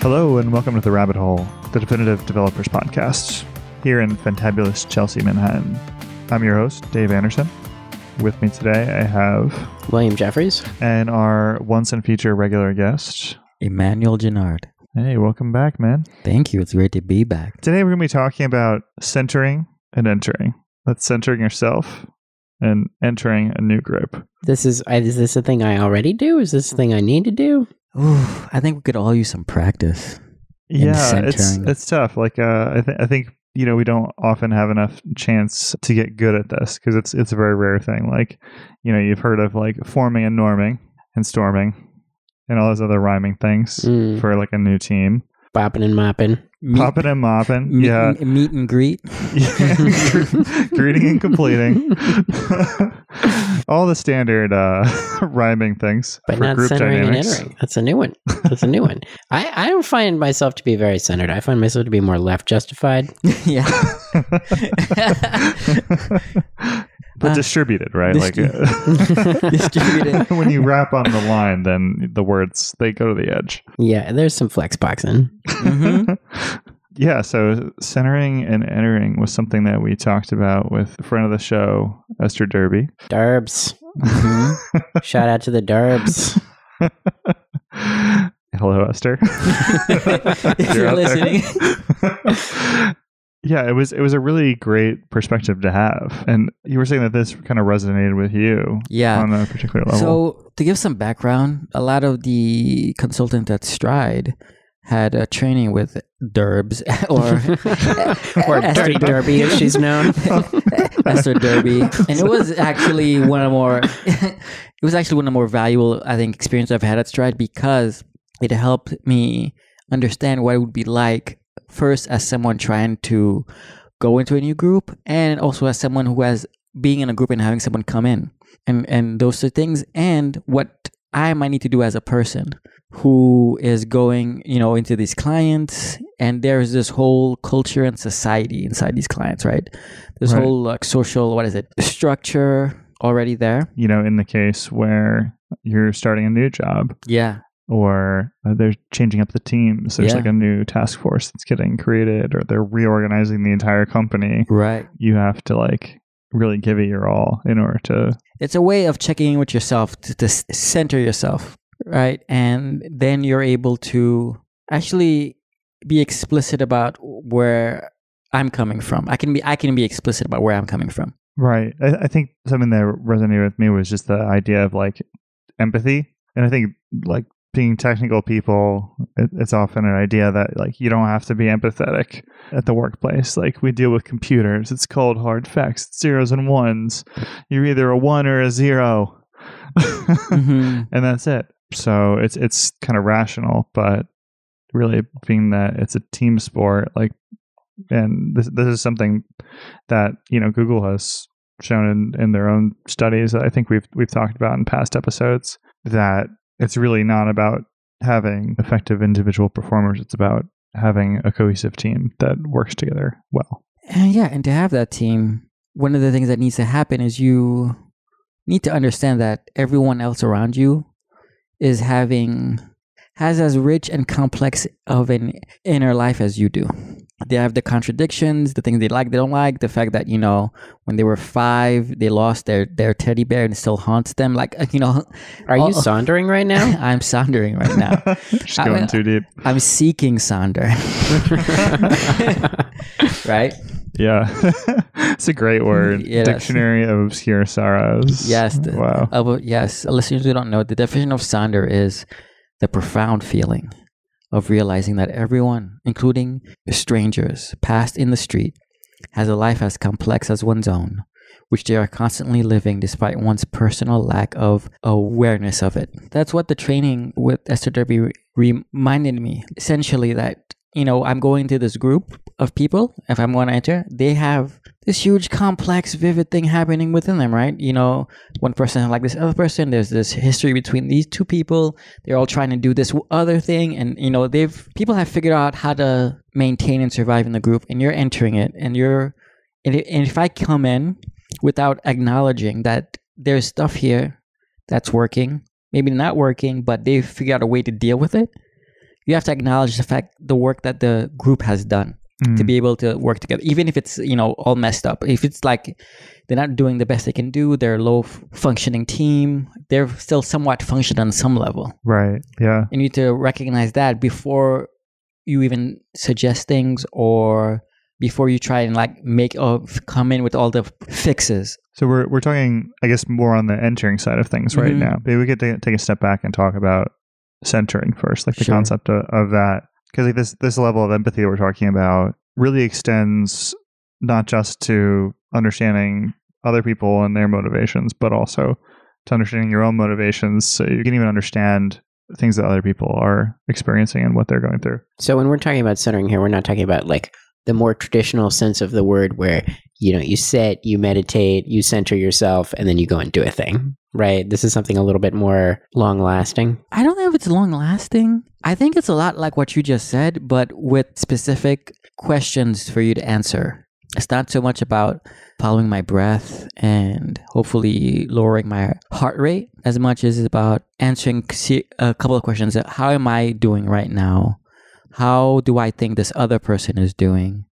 Hello, and welcome to The Rabbit Hole, the definitive developers podcast, here in fantabulous Chelsea, Manhattan. I'm your host, Dave Anderson. With me today, I have William Jeffries. and our once and future regular guest. Emmanuel Genard. Hey, welcome back, man. Thank you. It's great to be back. Today, we're going to be talking about centering and entering. That's centering yourself and entering a new group. This is I- is this a thing I already do? Is this a thing I need to do? Ooh, I think we could all use some practice. Yeah, it's it's tough. Like, uh, I think I think you know we don't often have enough chance to get good at this because it's it's a very rare thing. Like, you know, you've heard of like forming and norming and storming and all those other rhyming things Mm, for like a new team. Bopping and mopping. Meet, Popping and mopping, meet, yeah, meet and greet. greeting and completing, all the standard uh, rhyming things But for not group centering dynamics. and entering. That's a new one. That's a new one. I, I don't find myself to be very centered. I find myself to be more left justified. yeah. But Uh, distributed, right? Like distri- uh, Distributed. when you wrap on the line, then the words they go to the edge. Yeah, there's some flex boxing. Mhm. yeah, so centering and entering was something that we talked about with a friend of the show, Esther Derby. Derbs. Mhm. Shout out to the Derbs. Hello, Esther. If you're out there. listening. Yeah, it was it was a really great perspective to have, and you were saying that this kind of resonated with you Yeah. on a particular level. So, to give some background, a lot of the consultants at Stride had a training with Derbs or or Esther Dirty Derby, as she's known. Esther Derby, and it was actually one of the more it was actually one of the more valuable I think experience I've had at Stride because it helped me understand what it would be like first as someone trying to go into a new group and also as someone who has being in a group and having someone come in and and those two things and what I might need to do as a person who is going you know into these clients and there's this whole culture and society inside these clients right? This Right. whole like social what is it structure already there. You know, in the case where you're starting a new job, yeah or uh, they're changing up the teams. There's Yeah. like a new task force that's getting created, or they're reorganizing the entire company. right You have to like really give it your all in order to. it's a way of checking in with yourself to, to center yourself right and then you're able to actually be explicit about where i'm coming from i can be i can be explicit about where i'm coming from Right. I, I think something that resonated with me was just the idea of like empathy, and I think like being technical people, it, it's often an idea that like you don't have to be empathetic at the workplace. Like we deal with computers, it's cold hard facts, zeros and ones. You're either a one or a 0 Mhm. and that's it. So it's it's kind of rational, but really being that it's a team sport, like, and this this is something that you know Google has shown in, in their own studies that I think we've we've talked about in past episodes that it's really not about having effective individual performers. It's about having a cohesive team that works together well. And yeah, and to have that team, one of the things that needs to happen is you need to understand that everyone else around you is having has as rich and complex of an inner life as you do. They have the contradictions, the things they like, they don't like, the fact that, you know, when they were five, they lost their, their teddy bear and it still haunts them. Like, you know, Are you Oh. sondering right now? I'm soundering right now. Just I going mean, too deep. I'm seeking Sonder. right? Yeah, it's a great word. Yes. Dictionary of obscure sorrows. Yes. the- Wow. Uh, yes. Listeners who don't know, the definition of Sonder is the profound feeling of realizing that everyone, including strangers passed in the street, has a life as complex as one's own, which they are constantly living despite one's personal lack of awareness of it. That's what the training with Esther Derby re- reminded me. Essentially, that, you know, I'm going to this group of people, if I'm going to enter, they have this huge, complex, vivid thing happening within them, right? You know, one person like this other person, there's this history between these two people. They're all trying to do this other thing. And, you know, they've, people have figured out how to maintain and survive in the group, and you're entering it, and you're, and, if I come in without acknowledging that there's stuff here that's working, maybe not working, but they've figured out a way to deal with it, you have to acknowledge the fact the work that the group has done to Mm. be able to work together even if it's you know all messed up if it's like they're not doing the best they can do they're a low functioning team they're still somewhat functioning on some level right. Yeah. you need to recognize that before you even suggest things or before you try and like make or come in with all the fixes So we're we're talking, I guess, more on the entering side of things right Mhm. now. Maybe we could ta- take a step back and talk about centering first, like the Sure. concept of, of that, because like this this level of empathy that we're talking about really extends not just to understanding other people and their motivations, but also to understanding your own motivations, so you can even understand things that other people are experiencing and what they're going through. So when we're talking about centering here, we're not talking about like the more traditional sense of the word where, you know, you sit, you meditate, you center yourself, and then you go and do a thing, right? This is something a little bit more long lasting. I don't know if it's long lasting. I think it's a lot like what you just said, but with specific questions for you to answer. It's not so much about following my breath and hopefully lowering my heart rate as much as it's about answering a couple of questions. How am I doing right now? How do I think this other person is doing?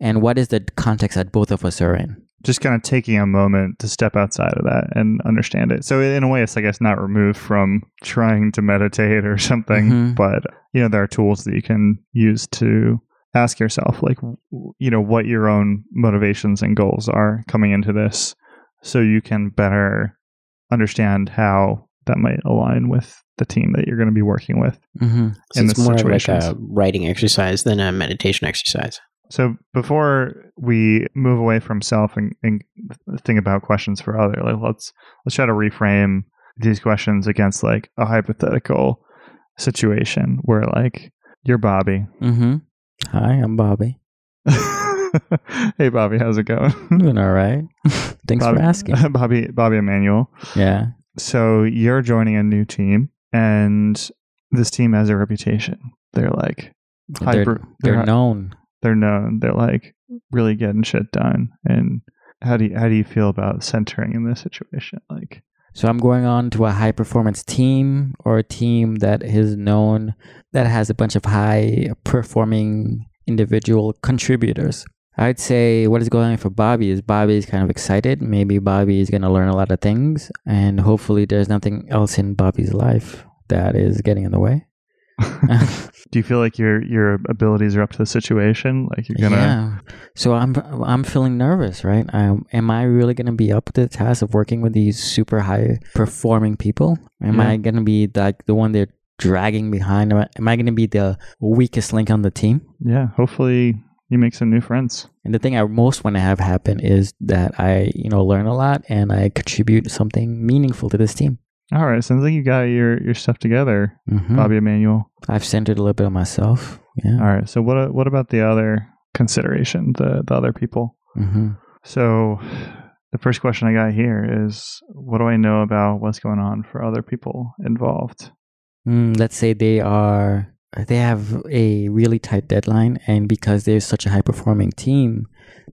And what is the context that both of us are in? just kind of taking a moment to step outside of that and understand it. So in a way, it's I guess not removed from trying to meditate or something, Mhm. but you know there are tools that you can use to ask yourself, like you know what your own motivations and goals are coming into this, so you can better understand how that might align with the team that you're going to be working with. Mm-hmm. So In it's this more of like a writing exercise than a meditation exercise. So before we move away from self and, and think about questions for other, like let's let's try to reframe these questions against like a hypothetical situation where like you're Bobby. Mm-hmm. Hi, I'm Bobby. hey Bobby, how's it going? Doing all right. Thanks Bobby, for asking. Bobby Bobby Emmanuel. Yeah. So you're joining a new team and this team has a reputation. They're like they're, hyper they're they're, known. They're known. They're like really getting shit done. And how do you, how do you feel about centering in this situation? Like, So I'm going on to a high performance team or a team that is known that has a bunch of high performing individual contributors. I'd say what is going on for Bobby is Bobby is kind of excited. Maybe Bobby is going to learn a lot of things, and hopefully, there's nothing else in Bobby's life that is getting in the way. do you feel like your your abilities are up to the situation? Like you're gonna Yeah. So I'm I'm feeling nervous, right? Um, am I really going to be up to the task of working with these super high performing people? Am Yeah. I going to be like the one they're dragging behind? Am I, am I going to be the weakest link on the team? yeah. Hopefully you make some new friends. And the thing I most want to have happen is that I, you know, learn a lot and I contribute something meaningful to this team. All right. Sounds like you got your your stuff together, Mhm. Bobby Emmanuel. I've centered a little bit on myself. Yeah. All right. So what what about the other consideration, the the other people? hmm So the first question I got here is what do I know about what's going on for other people involved? Mm, let's say they are they have a really tight deadline and because there's such a high performing team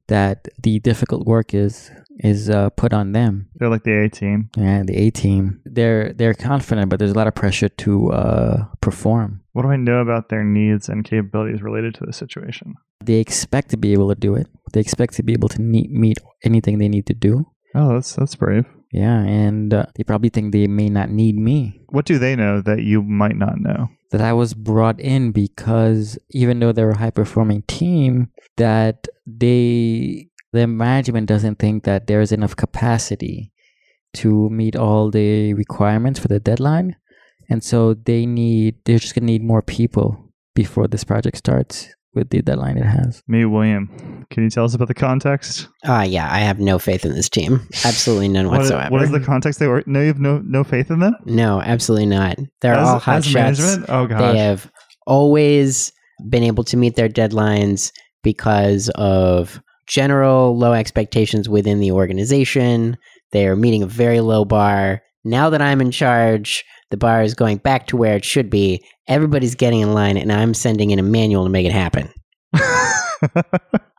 that the difficult work is is uh, put on them They're like the A team. Yeah, the A team they're they're confident but there's a lot of pressure to uh, perform What do I know about their needs and capabilities related to the situation? they expect to be able to do it they expect to be able to meet, meet anything they need to do Oh, that's that's brave. Yeah and uh, they probably think they may not need me What do they know that you might not know? that I was brought in because even though they're a high performing team, that they the management doesn't think that there's enough capacity to meet all the requirements for the deadline. And so they need they're just gonna need more people before this project starts with the deadline it has. Me, William. Can you tell us about the context? Ah, yeah, I have no faith in this team. Absolutely none What is, whatsoever. what is the context they were? No, you have no no faith in them. no, absolutely not. They're as, all hot as shots. management. Oh gosh. They have always been able to meet their deadlines because of general low expectations within the organization. They are meeting a very low bar. Now that I'm in charge, the bar is going back to where it should be. Everybody's getting in line, and I'm sending in Emmanuel to make it happen.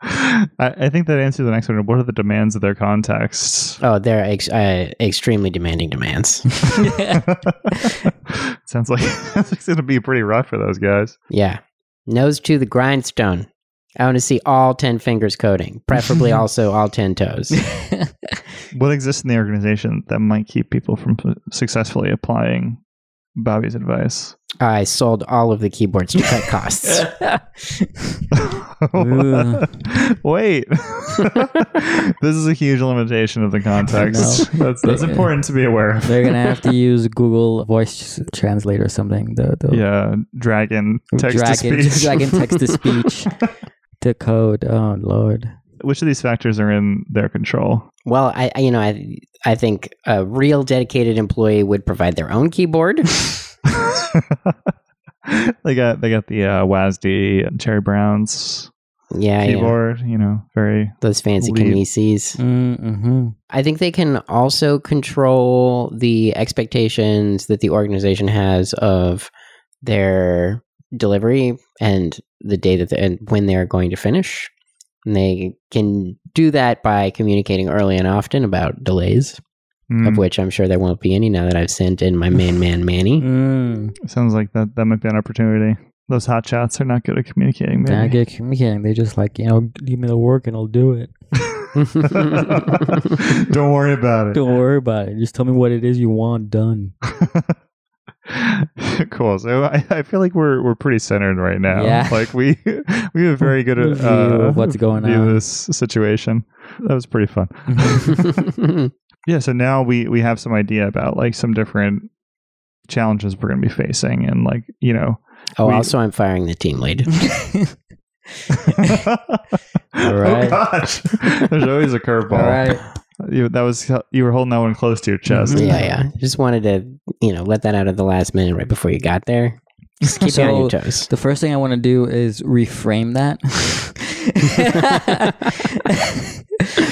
I, I think that answers the next one. What are the demands of their contexts? Oh, they're ex- uh, extremely demanding demands. Sounds like it's going to be pretty rough for those guys. Yeah. Nose to the grindstone. I want to see all 10 fingers coding, preferably also all 10 toes. What exists in the organization that might keep people from successfully applying Bobby's advice? I sold all of the keyboards to cut costs. Wait, this is a huge limitation of the context. That's that's Yeah. important to be aware of. They're gonna have to use Google Voice Translate or something. The, the Yeah, dragon text dragon, to speech. dragon text to speech to code. Oh lord. Which of these factors are in their control? well, I, I you know, I I think a real dedicated employee would provide their own keyboard. they got they got the uh, WASD and Cherry Brown's Yeah, yeah. keyboard. You know, very Those fancy Lead. Kinesis. Mm-hmm. I think they can also control the expectations that the organization has of their delivery and the day that they, and when they're going to finish. And they can do that by communicating early and often about delays, Mm, of which I'm sure there won't be any now that I've sent in my man, man, Manny. Mm. sounds like that that might be an opportunity. Those hot shots are not good at communicating. They're not good at communicating. They just like you know, give me the work and I'll do it. Don't worry about it. Don't worry about it. Just tell me what it is you want done. cool. So I, I feel like we're we're pretty centered right now. Yeah. Like we we have a very good View uh, of what's going view of on. this situation. That was pretty fun. Yeah. So now we we have some idea about like some different challenges we're going to be facing, and like you know. oh, We- also, I'm firing the team lead. All right. Oh gosh, there's always a curveball. All right. You, that was you were holding that one close to your mm-hmm. chest. yeah, yeah. Just wanted to, you know, let that out at the last minute right before you got there. Just keep you on your toes. The first thing I want to do is reframe that.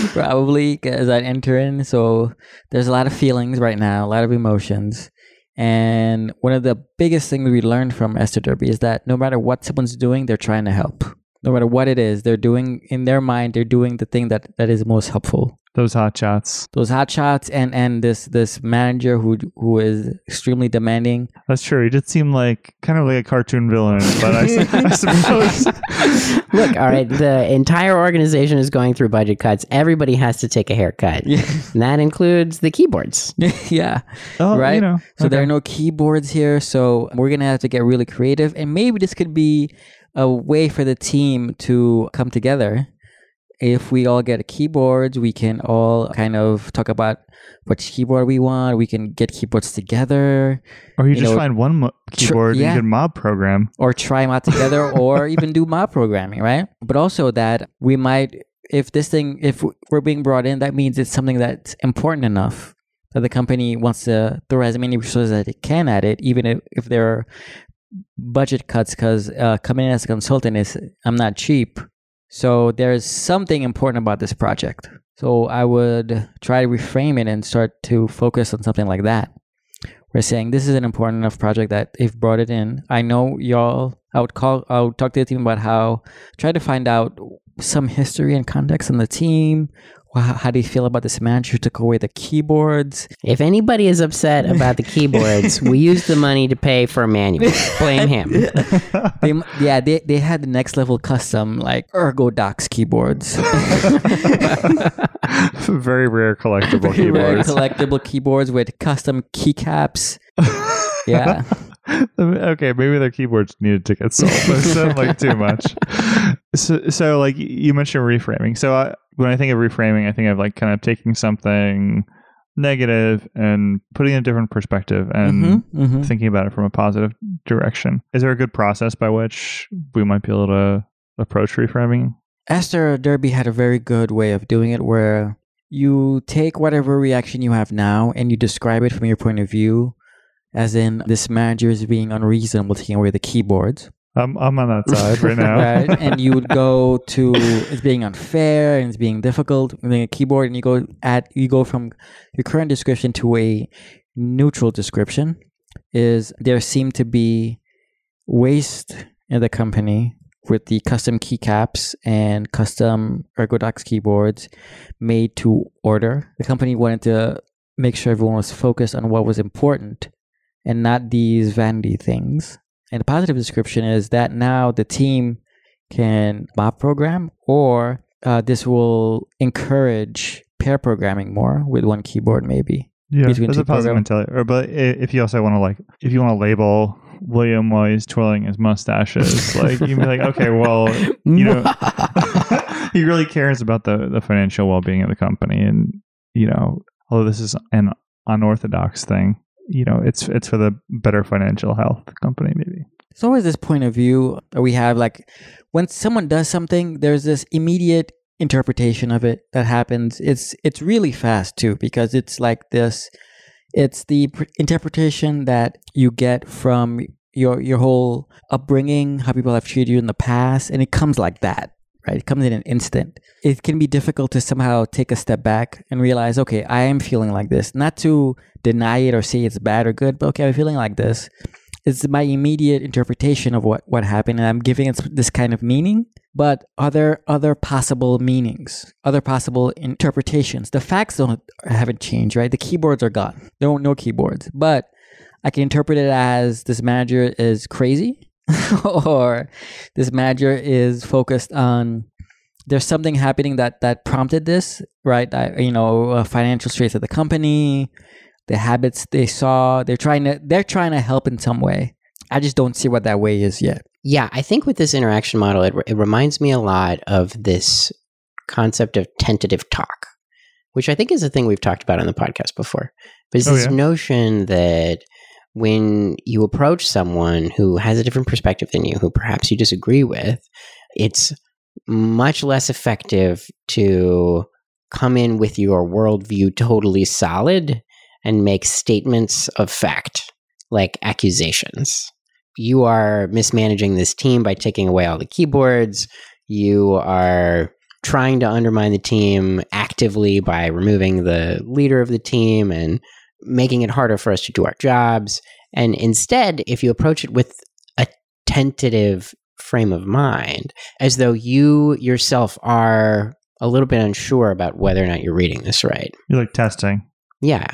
Probably as I enter in. So there's a lot of feelings right now, a lot of emotions. And one of the biggest things we learned from Esther Derby is that no matter what someone's doing, they're trying to help. No matter what it is, they're doing in their mind, they're doing the thing that, that is most helpful. Those hot shots. Those hot shots and, and this this manager who who is extremely demanding. That's true. He did seem like kind of like a cartoon villain, but I, I suppose. Look, all right, the entire organization is going through budget cuts. Everybody has to take a haircut. Yeah. And that includes the keyboards. yeah. Oh, Right? You know, So there are no keyboards here. So we're gonna have to get really creative, and maybe this could be a way for the team to come together. If we all get keyboards, we can all kind of talk about which keyboard we want. We can get keyboards together, Or you, you just know, find one mo- tr- keyboard yeah. and you can mob program. or try them out together, or even do mob programming, right? But also that we might, if this thing, if we're being brought in, that means it's something that's important enough that the company wants to throw as many resources as it can at it, even if, if there are budget cuts, because uh, coming in as a consultant is, I'm not cheap. So there's something important about this project. So I would try to reframe it and start to focus on something like that. We're saying this is an important enough project that they've brought it in. I know y'all. I would call. I would talk to the team about how try to find out some history and context on the team. Wha- How do you feel about this manager who took away the keyboards? If anybody is upset about the keyboards, we used the money to pay for Emmanuel. Blame him. They, yeah, they, they had the next level custom like Ergodox keyboards. Very rare collectible Very rare collectible keyboards with custom keycaps. Yeah. okay, maybe their keyboards needed to get sold. That sounded like too much. So, so like you mentioned reframing. So I, when I think of reframing, I think of like kind of taking something negative and putting in a different perspective and Mm-hmm, mm-hmm. thinking about it from a positive direction. Is there a good process by which we might be able to approach reframing? Esther Derby had a very good way of doing it where you take whatever reaction you have now and you describe it from your point of view, as in this manager is being unreasonable taking away the keyboards. I'm I'm on that side right now. Right? and you would go to it's being unfair and it's being difficult with a keyboard and you go at you go from your current description to a neutral description is there seem to be waste in the company with the custom keycaps and custom Ergodox keyboards made to order. The company wanted to make sure everyone was focused on what was important and not these vanity things. And the positive description is that now the team can mob program or uh, this will encourage pair programming more with one keyboard maybe Yeah, Between there's a positive mentality. Or, but if you also want to like, if you want to label William while he's twirling his mustaches, like you'd be like, okay, well, you know, he really cares about the the financial well being of the company, and you know, although this is an unorthodox thing, you know, it's it's for the better financial health company, maybe. It's always this point of view that we have like when someone does something, there's this immediate interpretation of it that happens. It's it's really fast too because it's like this. It's the pr- interpretation that you get from your your whole upbringing, how people have treated you in the past, and it comes like that, right? It comes in an instant. It can be difficult to somehow take a step back and realize, okay, I am feeling like this. Not to deny it or say it's bad or good, but okay, I'm feeling like this it's my immediate interpretation of what, what happened and i'm giving it this kind of meaning but are there other possible meanings other possible interpretations the facts don't haven't changed right the keyboards are gone there are no keyboards but i can interpret it as this manager is crazy or this manager is focused on there's something happening that that prompted this right I, you know uh, financial straits of the company the habits they saw they're trying to they're trying to help in some way i just don't see what that way is yet Yeah, I think with this interaction model, it, it reminds me a lot of this concept of tentative talk, which I think is a thing we've talked about on the podcast before. But it's Oh, this yeah? notion that when you approach someone who has a different perspective than you, who perhaps you disagree with, it's much less effective to come in with your worldview totally solid and make statements of fact, like accusations you are mismanaging this team by taking away all the keyboards. You are trying to undermine the team actively by removing the leader of the team and making it harder for us to do our jobs. And instead, if you approach it with a tentative frame of mind, as though you yourself are a little bit unsure about whether or not you're reading this right, You're like testing. yeah,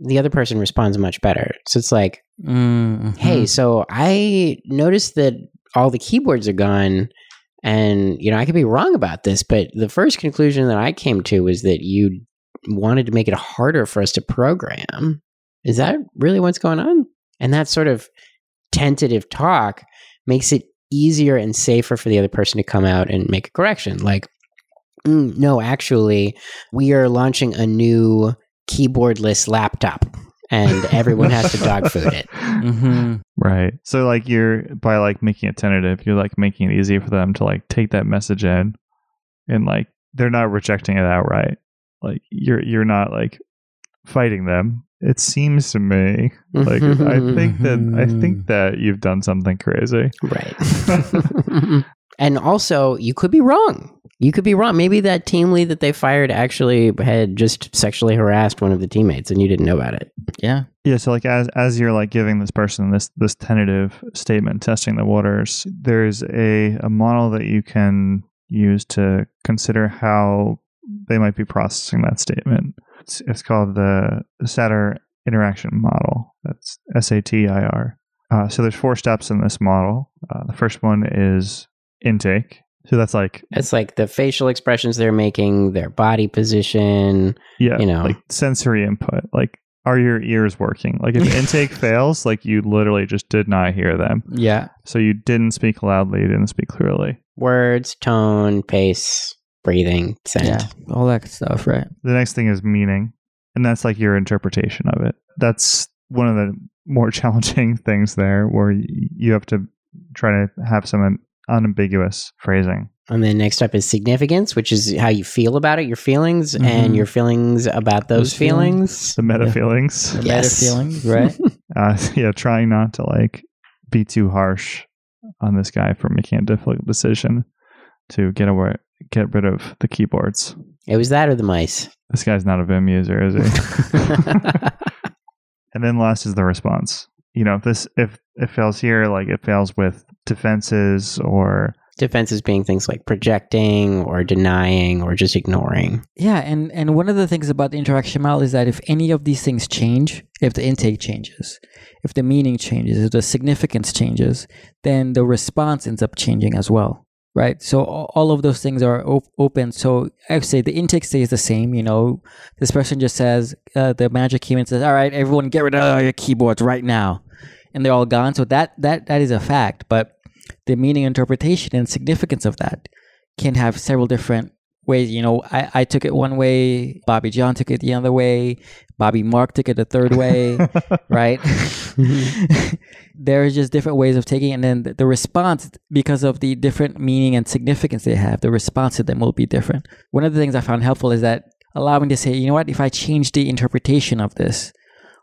the other person responds much better. So it's like, mm hey, so I noticed that all the keyboards are gone. And, you know, I could be wrong about this, but the first conclusion that I came to was that you wanted to make it harder for us to program. Is that really what's going on? And that sort of tentative talk makes it easier and safer for the other person to come out and make a correction. Like, "Mm, no, actually, we are launching a new keyboardless laptop and everyone has to dog food it. hmm Right. So like you're by like making it tentative, you're like making it easy for them to like take that message in and like they're not rejecting it outright. Like you're you're not like fighting them. It seems to me like I mm-hmm. think that I think mm-hmm. that you've done something crazy. Right. and also, you could be wrong. You could be wrong. Maybe that team lead that they fired actually had just sexually harassed one of the teammates and you didn't know about it. yeah Yeah, so like as as you're like giving this person this this tentative statement, testing the waters, there's a a model that you can use to consider how they might be processing that statement. It's, it's called the Satir Interaction Model. That's S A T I R. Uh, so there's four steps in this model. Uh, the first one is intake. So that's like It's like the facial expressions they're making, their body position. yeah, You know. like sensory input. Like are your ears working? Like if intake fails, like you literally just did not hear them. yeah So you didn't speak loudly, you didn't speak clearly. Words, tone, pace, breathing, scent. yeah all that stuff right The next thing is meaning, and that's like your interpretation of it. That's one of the more challenging things there, where you have to try to have some unambiguous phrasing. And then next up is significance, which is how you feel about it, your feelings, Mhm. and your feelings about those, Those feelings. feelings. The meta Yeah. feelings. the Yes. meta feelings right Uh, yeah, trying not to like be too harsh on this guy for making a difficult decision to get away, get rid of the keyboards. It was that or the mice. This guy's not a Vim user, is he? and then last is the response. You know, if this if it fails here, like it fails with defenses or Defenses being things like projecting or denying or just ignoring. Yeah, and and one of the things about the interaction model is that if any of these things change, if the intake changes, if the meaning changes, if the significance changes, then the response ends up changing as well, right? So all of those things are op- open. So I would say the intake stays the same. You know, this person just says uh, the manager came and says, "All right, everyone, get rid of your keyboards right now," and they're all gone. So that that that is a fact, but the meaning interpretation and significance of that can have several different ways. You know, I, I took it one way, Bobby John took it the other way, Bobby Mark took it the third way, right? There's just different ways of taking it. And then the, response, because of the different meaning and significance they have, the response to them will be different. One of the things I found helpful is that allowing to say, you know what, if I change the interpretation of this,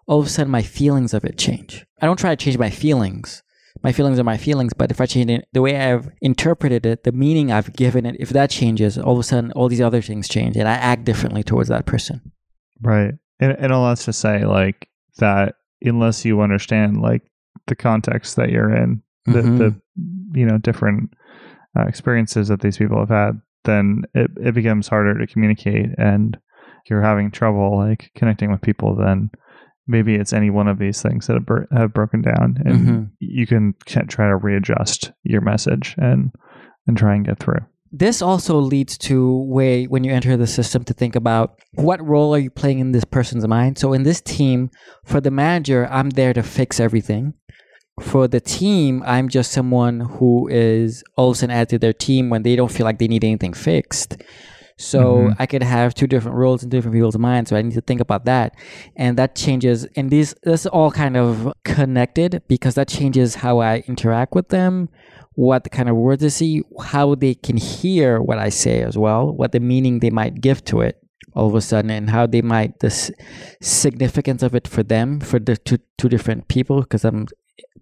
all of a sudden my feelings of it change. I don't try to change my feelings my feelings are my feelings. But if I change it, the way I've interpreted it, the meaning I've given it, if that changes, all of a sudden all these other things change and I act differently towards that person. Right. And, and all that's to say, like, that unless you understand, like, the context that you're in, the, Mhm. the you know, different uh, experiences that these people have had, then it, it becomes harder to communicate. And you're having trouble, like, connecting with people, then maybe it's any one of these things that have, bro- have broken down. And Mhm. you can ca- try to readjust your message and and try and get through. This also leads to way when you enter the system to think about what role are you playing in this person's mind. So in this team, for the manager, I'm there to fix everything. For the team, I'm just someone who is all of a sudden added to their team when they don't feel like they need anything fixed. So Mhm. I could have two different roles in different people's minds. So I need to think about that, and that changes. And these this is all kind of connected because that changes how I interact with them, what kind of words I see, how they can hear what I say as well, what the meaning they might give to it all of a sudden, and how they might the significance of it for them for the two two different people because I'm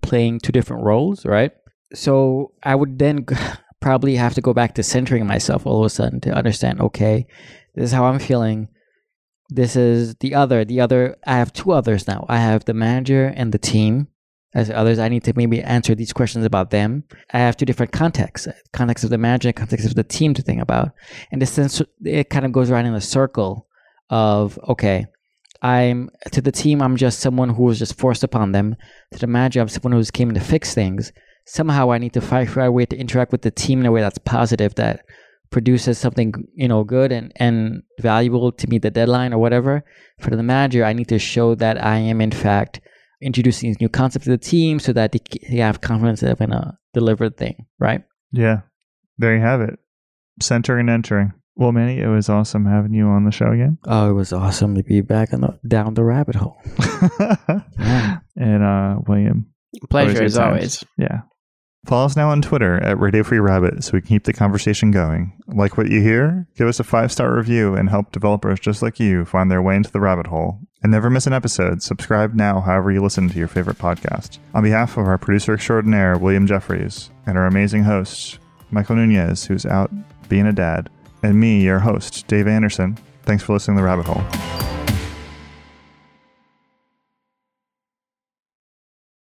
playing two different roles, right? So I would then probably have to go back to centering myself all of a sudden to understand, okay, this is how I'm feeling. This is the other. The other, I have two others now. I have the manager and the team. As others, I need to maybe answer these questions about them. I have two different contexts: context of the manager, context of the team to think about. And this sense, it kind of goes around in a circle of okay, I'm to the team. I'm just someone who was just forced upon them. To the manager, I'm someone who's came to fix things. Somehow, I need to find a way to interact with the team in a way that's positive, that produces something you know good and and valuable to meet the deadline or whatever. For the manager, I need to show that I am in fact introducing these new concepts to the team so that they, they have confidence that I'm gonna deliver the thing right. Yeah. There you have it. Centering and entering. Well, Manny, it was awesome having you on the show again. Oh, it was awesome to be back on the, down the rabbit hole. Yeah. and uh William. Pleasure good as times. always. Yeah. Follow us now on Twitter at Radio Free Rabbit so we can keep the conversation going. Like what you hear? Give us a five star review and help developers just like you find their way into the rabbit hole. And never miss an episode. Subscribe now, however you listen to your favorite podcast. On behalf of our producer extraordinaire, William Jeffries, and our amazing host, Michael Nunez, who's out being a dad, and me, your host, Dave Anderson, thanks for listening to The Rabbit Hole.